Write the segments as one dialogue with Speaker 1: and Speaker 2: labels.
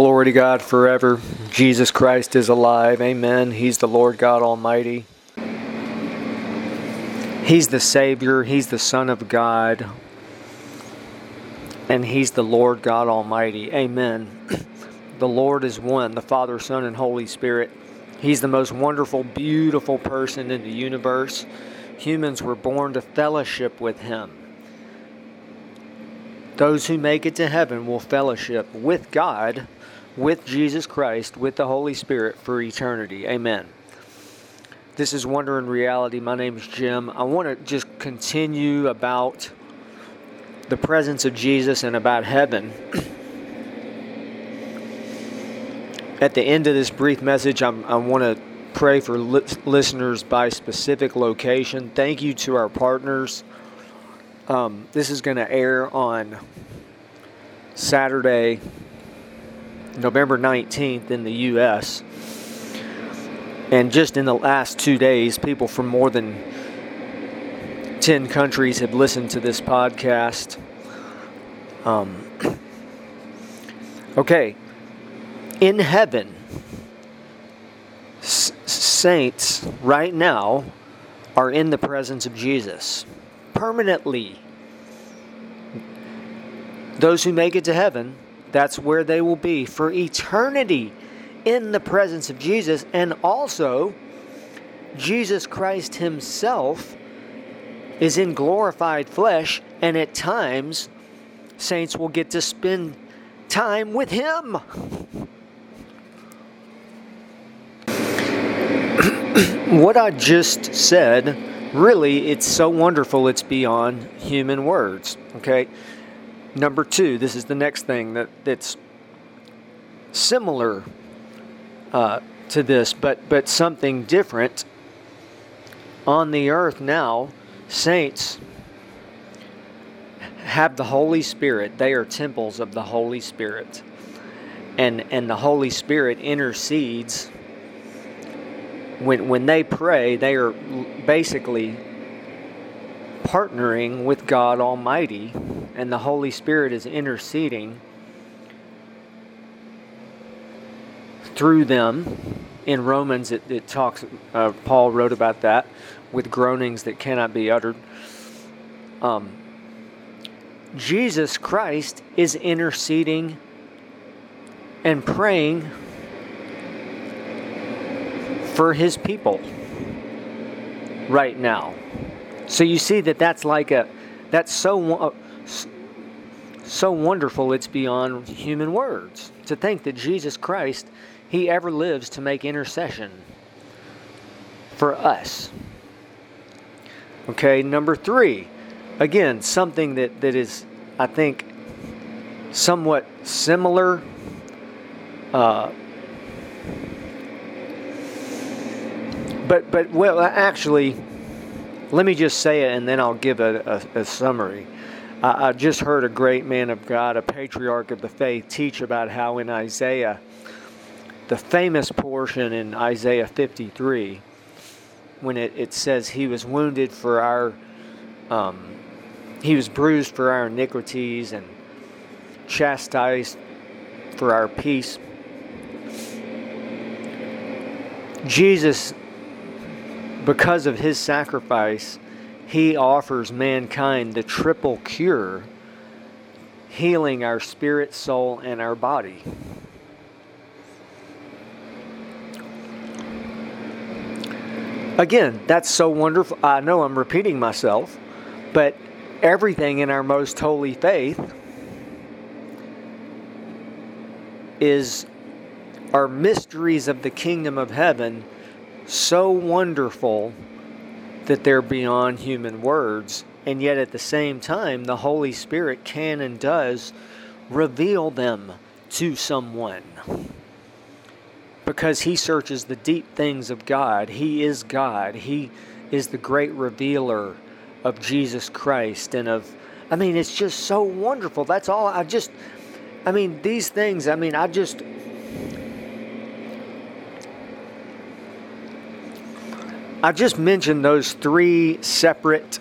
Speaker 1: Glory to God forever. Jesus Christ is alive. Amen. He's the Lord God Almighty. He's the Savior. He's the Son of God. And He's the Lord God Almighty. Amen. The Lord is one the Father, Son, and Holy Spirit. He's the most wonderful, beautiful person in the universe. Humans were born to fellowship with Him. Those who make it to heaven will fellowship with God, with Jesus Christ, with the Holy Spirit for eternity. Amen. This is Wonder and Reality. My name is Jim. I want to just continue about the presence of Jesus and about heaven. At the end of this brief message, I'm, i want to pray for li- listeners by specific location. Thank you to our partners um, this is going to air on Saturday, November 19th in the U.S. And just in the last two days, people from more than 10 countries have listened to this podcast. Um, okay. In heaven, s- saints right now are in the presence of Jesus permanently. Those who make it to heaven, that's where they will be for eternity in the presence of Jesus. And also, Jesus Christ Himself is in glorified flesh, and at times, saints will get to spend time with Him. what I just said really, it's so wonderful it's beyond human words. Okay. Number two, this is the next thing that, that's similar uh, to this, but but something different. On the earth now, saints have the Holy Spirit. They are temples of the Holy Spirit, and and the Holy Spirit intercedes when when they pray, they are basically partnering with God Almighty, and the Holy Spirit is interceding through them. In Romans, it, it talks. Uh, Paul wrote about that with groanings that cannot be uttered. Um, Jesus Christ is interceding and praying for his people right now. So you see that that's like a that's so uh, so wonderful it's beyond human words to think that Jesus Christ he ever lives to make intercession for us. Okay, number 3. Again, something that that is I think somewhat similar uh, but but well, actually, let me just say it, and then I'll give a, a, a summary. I, I just heard a great man of God, a patriarch of the faith, teach about how in Isaiah, the famous portion in Isaiah 53, when it, it says he was wounded for our, um, he was bruised for our iniquities and chastised for our peace. Jesus because of his sacrifice, he offers mankind the triple cure, healing our spirit, soul, and our body. Again, that's so wonderful. I know I'm repeating myself, but everything in our most holy faith is our mysteries of the kingdom of heaven so wonderful that they're beyond human words. And yet, at the same time, the Holy Spirit can and does reveal them to someone. Because He searches the deep things of God. He is God. He is the great revealer of Jesus Christ and of, I mean, it's just so wonderful. That's all. I just, I mean, these things, I mean, I just I just mentioned those three separate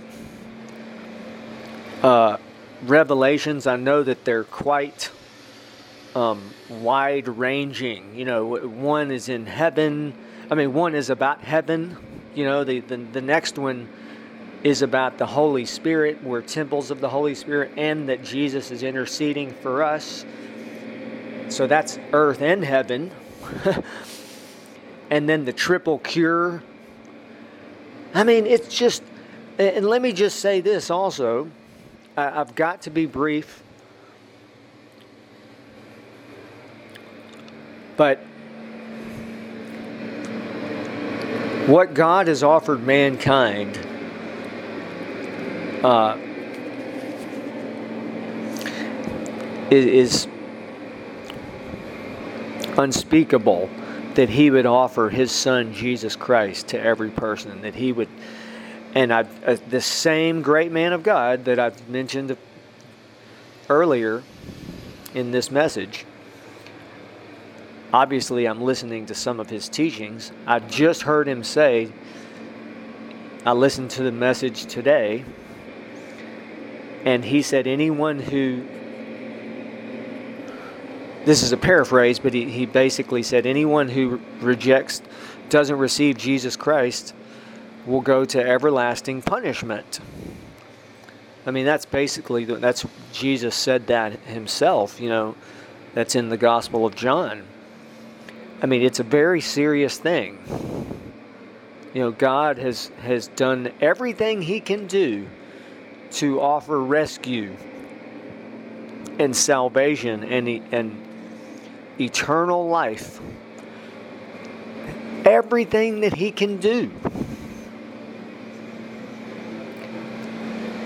Speaker 1: uh, revelations. I know that they're quite um, wide ranging. You know, one is in heaven. I mean, one is about heaven. You know, the, the, the next one is about the Holy Spirit. We're temples of the Holy Spirit, and that Jesus is interceding for us. So that's earth and heaven. and then the triple cure. I mean, it's just, and let me just say this also. I've got to be brief. But what God has offered mankind uh, is, unspeakable that he would offer his son Jesus Christ to every person that he would and I uh, the same great man of God that I've mentioned earlier in this message obviously I'm listening to some of his teachings. I just heard him say I listened to the message today and he said anyone who this is a paraphrase, but he, he basically said anyone who rejects, doesn't receive Jesus Christ, will go to everlasting punishment. I mean, that's basically that's Jesus said that himself. You know, that's in the Gospel of John. I mean, it's a very serious thing. You know, God has has done everything He can do to offer rescue and salvation and and eternal life. Everything that He can do.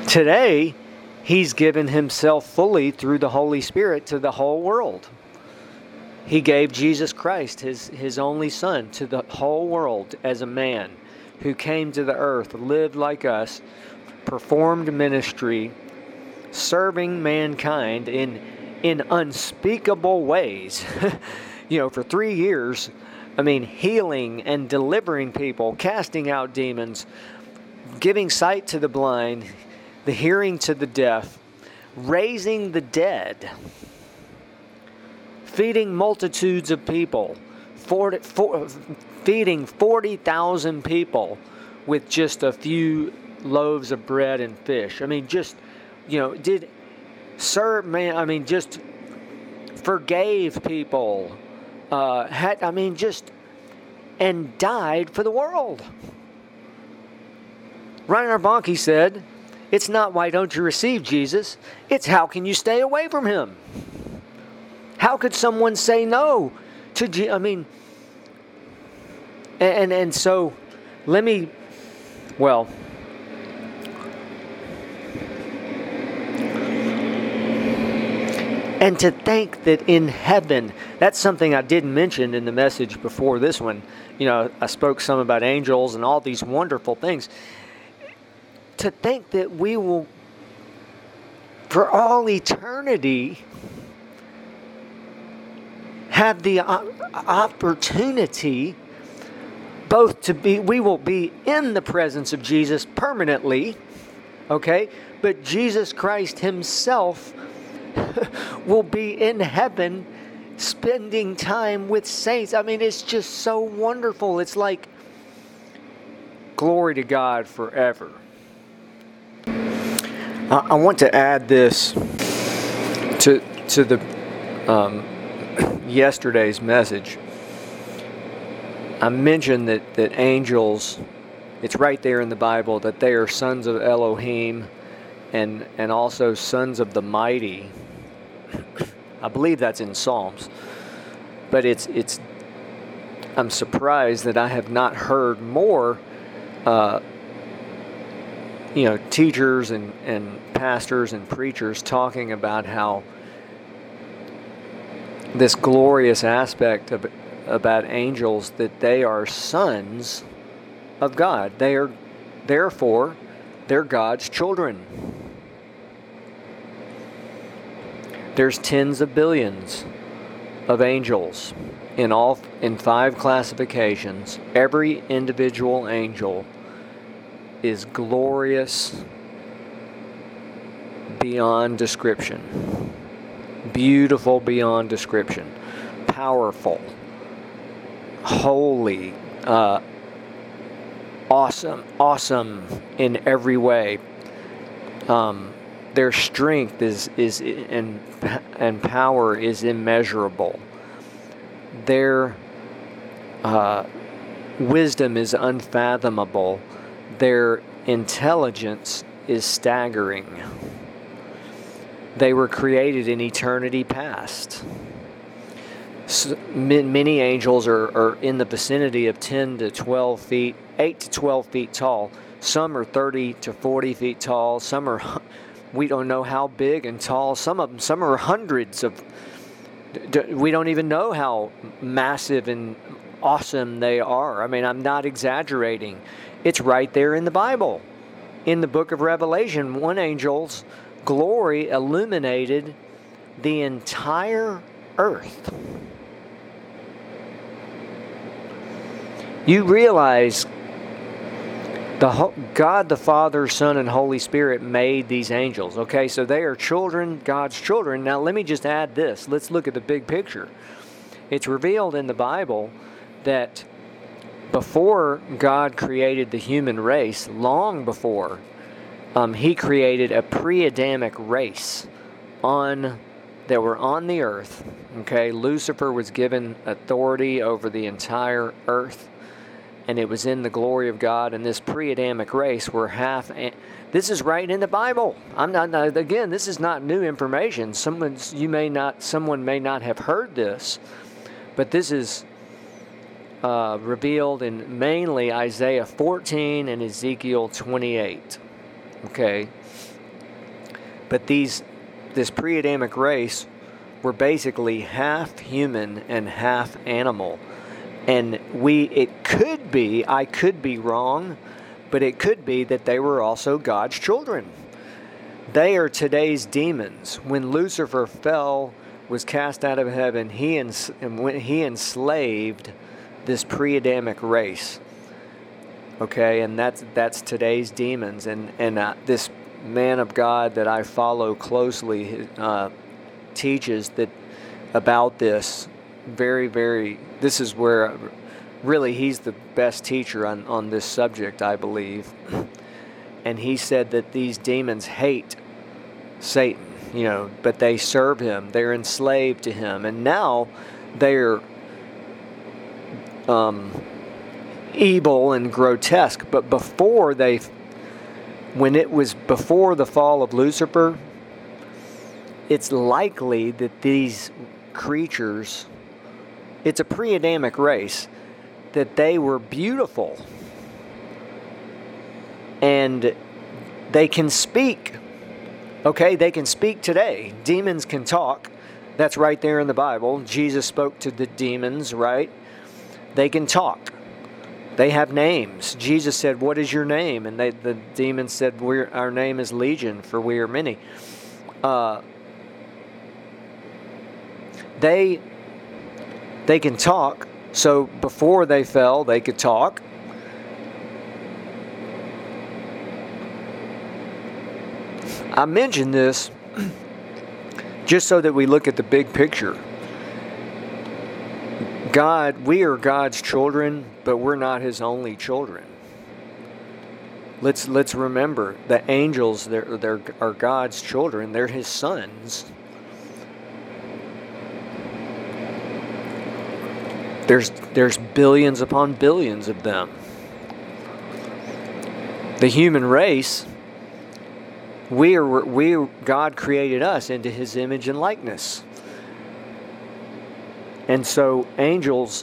Speaker 1: Today, He's given Himself fully through the Holy Spirit to the whole world. He gave Jesus Christ, his, his only Son, to the whole world as a man who came to the earth, lived like us, performed ministry, serving mankind in in unspeakable ways. you know, for three years, I mean, healing and delivering people, casting out demons, giving sight to the blind, the hearing to the deaf, raising the dead, feeding multitudes of people, 40, for, feeding 40,000 people with just a few loaves of bread and fish. I mean, just, you know, did Sir, man, I mean, just forgave people. Uh, had, I mean, just, and died for the world. Reinhard Bonnke said, It's not why don't you receive Jesus, it's how can you stay away from him? How could someone say no to Jesus? I mean, and, and so let me, well, And to think that in heaven, that's something I didn't mention in the message before this one. You know, I spoke some about angels and all these wonderful things. To think that we will, for all eternity, have the opportunity both to be, we will be in the presence of Jesus permanently, okay? But Jesus Christ Himself will be in heaven spending time with saints. I mean, it's just so wonderful. It's like glory to God forever. I, want to add this to to the um, yesterday's message. I mentioned that, that angels, it's right there in the Bible, that they are sons of Elohim and, and also sons of the mighty. I believe that's in Psalms. But it's it's I'm surprised that I have not heard more uh, you know teachers and, and pastors and preachers talking about how this glorious aspect of about angels that they are sons of God. They are therefore they're God's children. There's tens of billions of angels in all in five classifications. Every individual angel is glorious beyond description. beautiful beyond description, powerful, holy, uh, awesome, awesome in every way. Um, their strength is is and and power is immeasurable. Their uh, wisdom is unfathomable. Their intelligence is staggering. They were created in eternity past. So, many angels are, are in the vicinity of 10 to 12 feet, 8 to 12 feet tall. Some are 30 to 40 feet tall. Some are, we don't know how big and tall. Some of them, some are hundreds of, we don't even know how massive and awesome they are. I mean, I'm not exaggerating. It's right there in the Bible. In the book of Revelation, one angel's glory illuminated the entire earth. You realize the God the Father, Son, and Holy Spirit made these angels. Okay, so they are children, God's children. Now, let me just add this. Let's look at the big picture. It's revealed in the Bible that before God created the human race, long before, um, He created a pre-Adamic race on that were on the earth. Okay, Lucifer was given authority over the entire earth, and it was in the glory of God. And this pre-Adamic race were half. This is right in the Bible. I'm not again. This is not new information. Someone you may not. Someone may not have heard this, but this is uh, revealed in mainly Isaiah 14 and Ezekiel 28. Okay. But these, this pre Adamic race were basically half human and half animal. And we, it could be, I could be wrong, but it could be that they were also God's children. They are today's demons. When Lucifer fell, was cast out of heaven, he, ens- he enslaved this pre-Adamic race. Okay, and that's that's today's demons, and and uh, this man of God that I follow closely uh, teaches that about this very very. This is where really he's the best teacher on on this subject, I believe. And he said that these demons hate Satan, you know, but they serve him. They're enslaved to him, and now they're um, evil and grotesque. But before they, when it was before the fall of Lucifer, it's likely that these creatures, it's a pre Adamic race, that they were beautiful and they can speak. Okay, they can speak today. Demons can talk. That's right there in the Bible. Jesus spoke to the demons, right? They can talk. They have names. Jesus said, "What is your name?" And they, the demons said, "Our name is Legion, for we are many." Uh, they they can talk. So before they fell, they could talk. I mention this just so that we look at the big picture. God, we are God's children, but we're not His only children. Let's let's remember the angels. They're, they're are God's children. They're His sons. There's there's billions upon billions of them. The human race. We are we God created us into His image and likeness. And so, angels,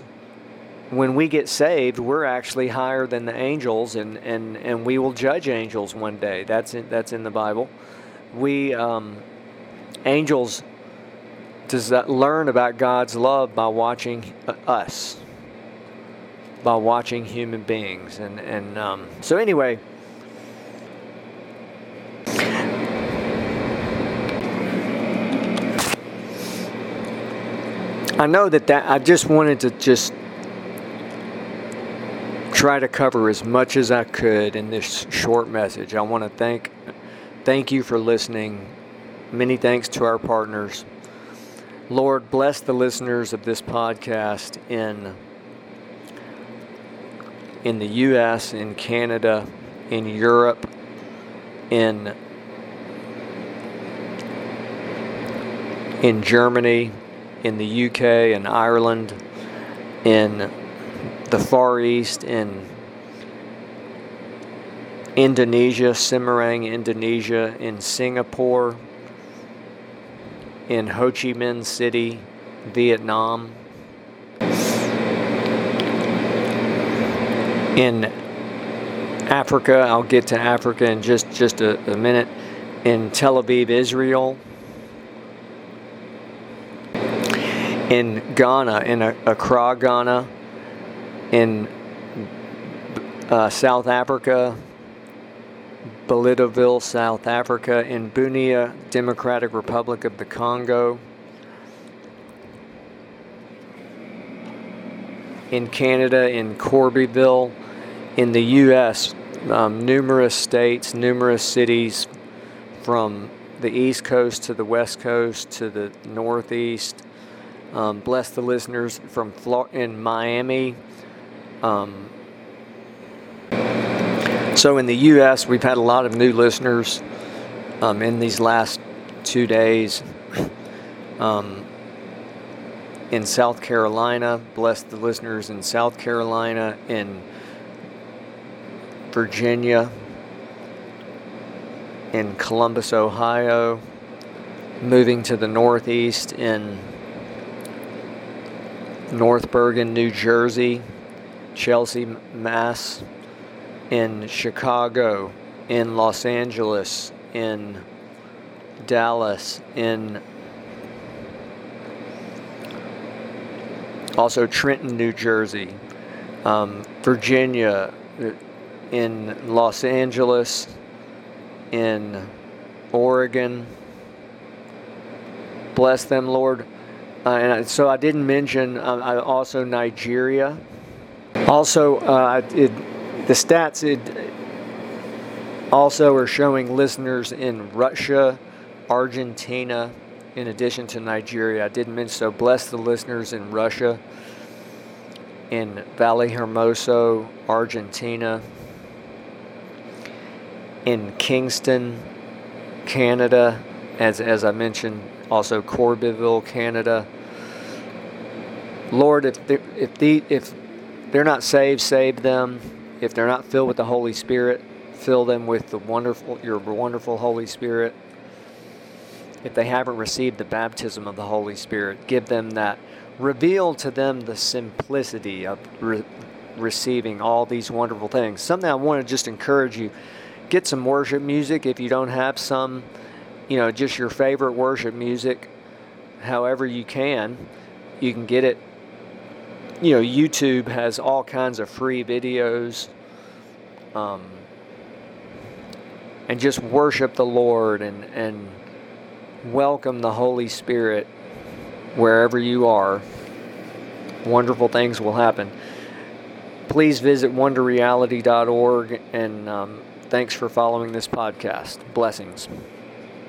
Speaker 1: when we get saved, we're actually higher than the angels, and, and, and we will judge angels one day. That's in, that's in the Bible. We, um, angels, does that learn about God's love by watching us, by watching human beings. And, and um, so, anyway, I know that that I just wanted to just try to cover as much as I could in this short message. I want to thank thank you for listening. Many thanks to our partners. Lord, bless the listeners of this podcast in in the US, in Canada, in Europe, in in Germany, in the UK, in Ireland, in the Far East, in Indonesia, Semarang, Indonesia, in Singapore, in Ho Chi Minh City, Vietnam, in Africa. I'll get to Africa in just, just a, a minute. In Tel Aviv, Israel. In Ghana, in Accra, Ghana. In uh, South Africa, Bolivarville, South Africa, in Bunia, Democratic Republic of the Congo, in Canada, in Corbyville, in the U.S., um, numerous states, numerous cities from the East Coast to the West Coast to the Northeast. Um, bless the listeners from Flor- in Miami, um, so in the U.S., we've had a lot of new listeners um, in these last two days. Um, in South Carolina, bless the listeners in South Carolina, in Virginia, in Columbus, Ohio, moving to the Northeast in North Bergen, New Jersey, Chelsea, Mass in Chicago, in Los Angeles, in Dallas, in also Trenton, New Jersey, um, Virginia, in Los Angeles, in Oregon. Bless them, Lord. Uh, and so I didn't mention uh, also Nigeria. Also, uh, it, the stats it also are showing listeners in Russia, Argentina, in addition to Nigeria. I didn't mention so. Bless the listeners in Russia, in Valle Hermoso, Argentina, in Kingston, Canada, as as I mentioned, also Corbyville, Canada. Lord, if if the if they're not saved, save them if they're not filled with the Holy Spirit, fill them with the wonderful your wonderful Holy Spirit. If they haven't received the baptism of the Holy Spirit, give them that. Reveal to them the simplicity of re- receiving all these wonderful things. Something I want to just encourage you get some worship music if you don't have some, you know, just your favorite worship music, however you can. You can get it you know, YouTube has all kinds of free videos. Um, and just worship the Lord and, and welcome the Holy Spirit wherever you are. Wonderful things will happen. Please visit wonderreality.org and um, thanks for following this podcast. Blessings.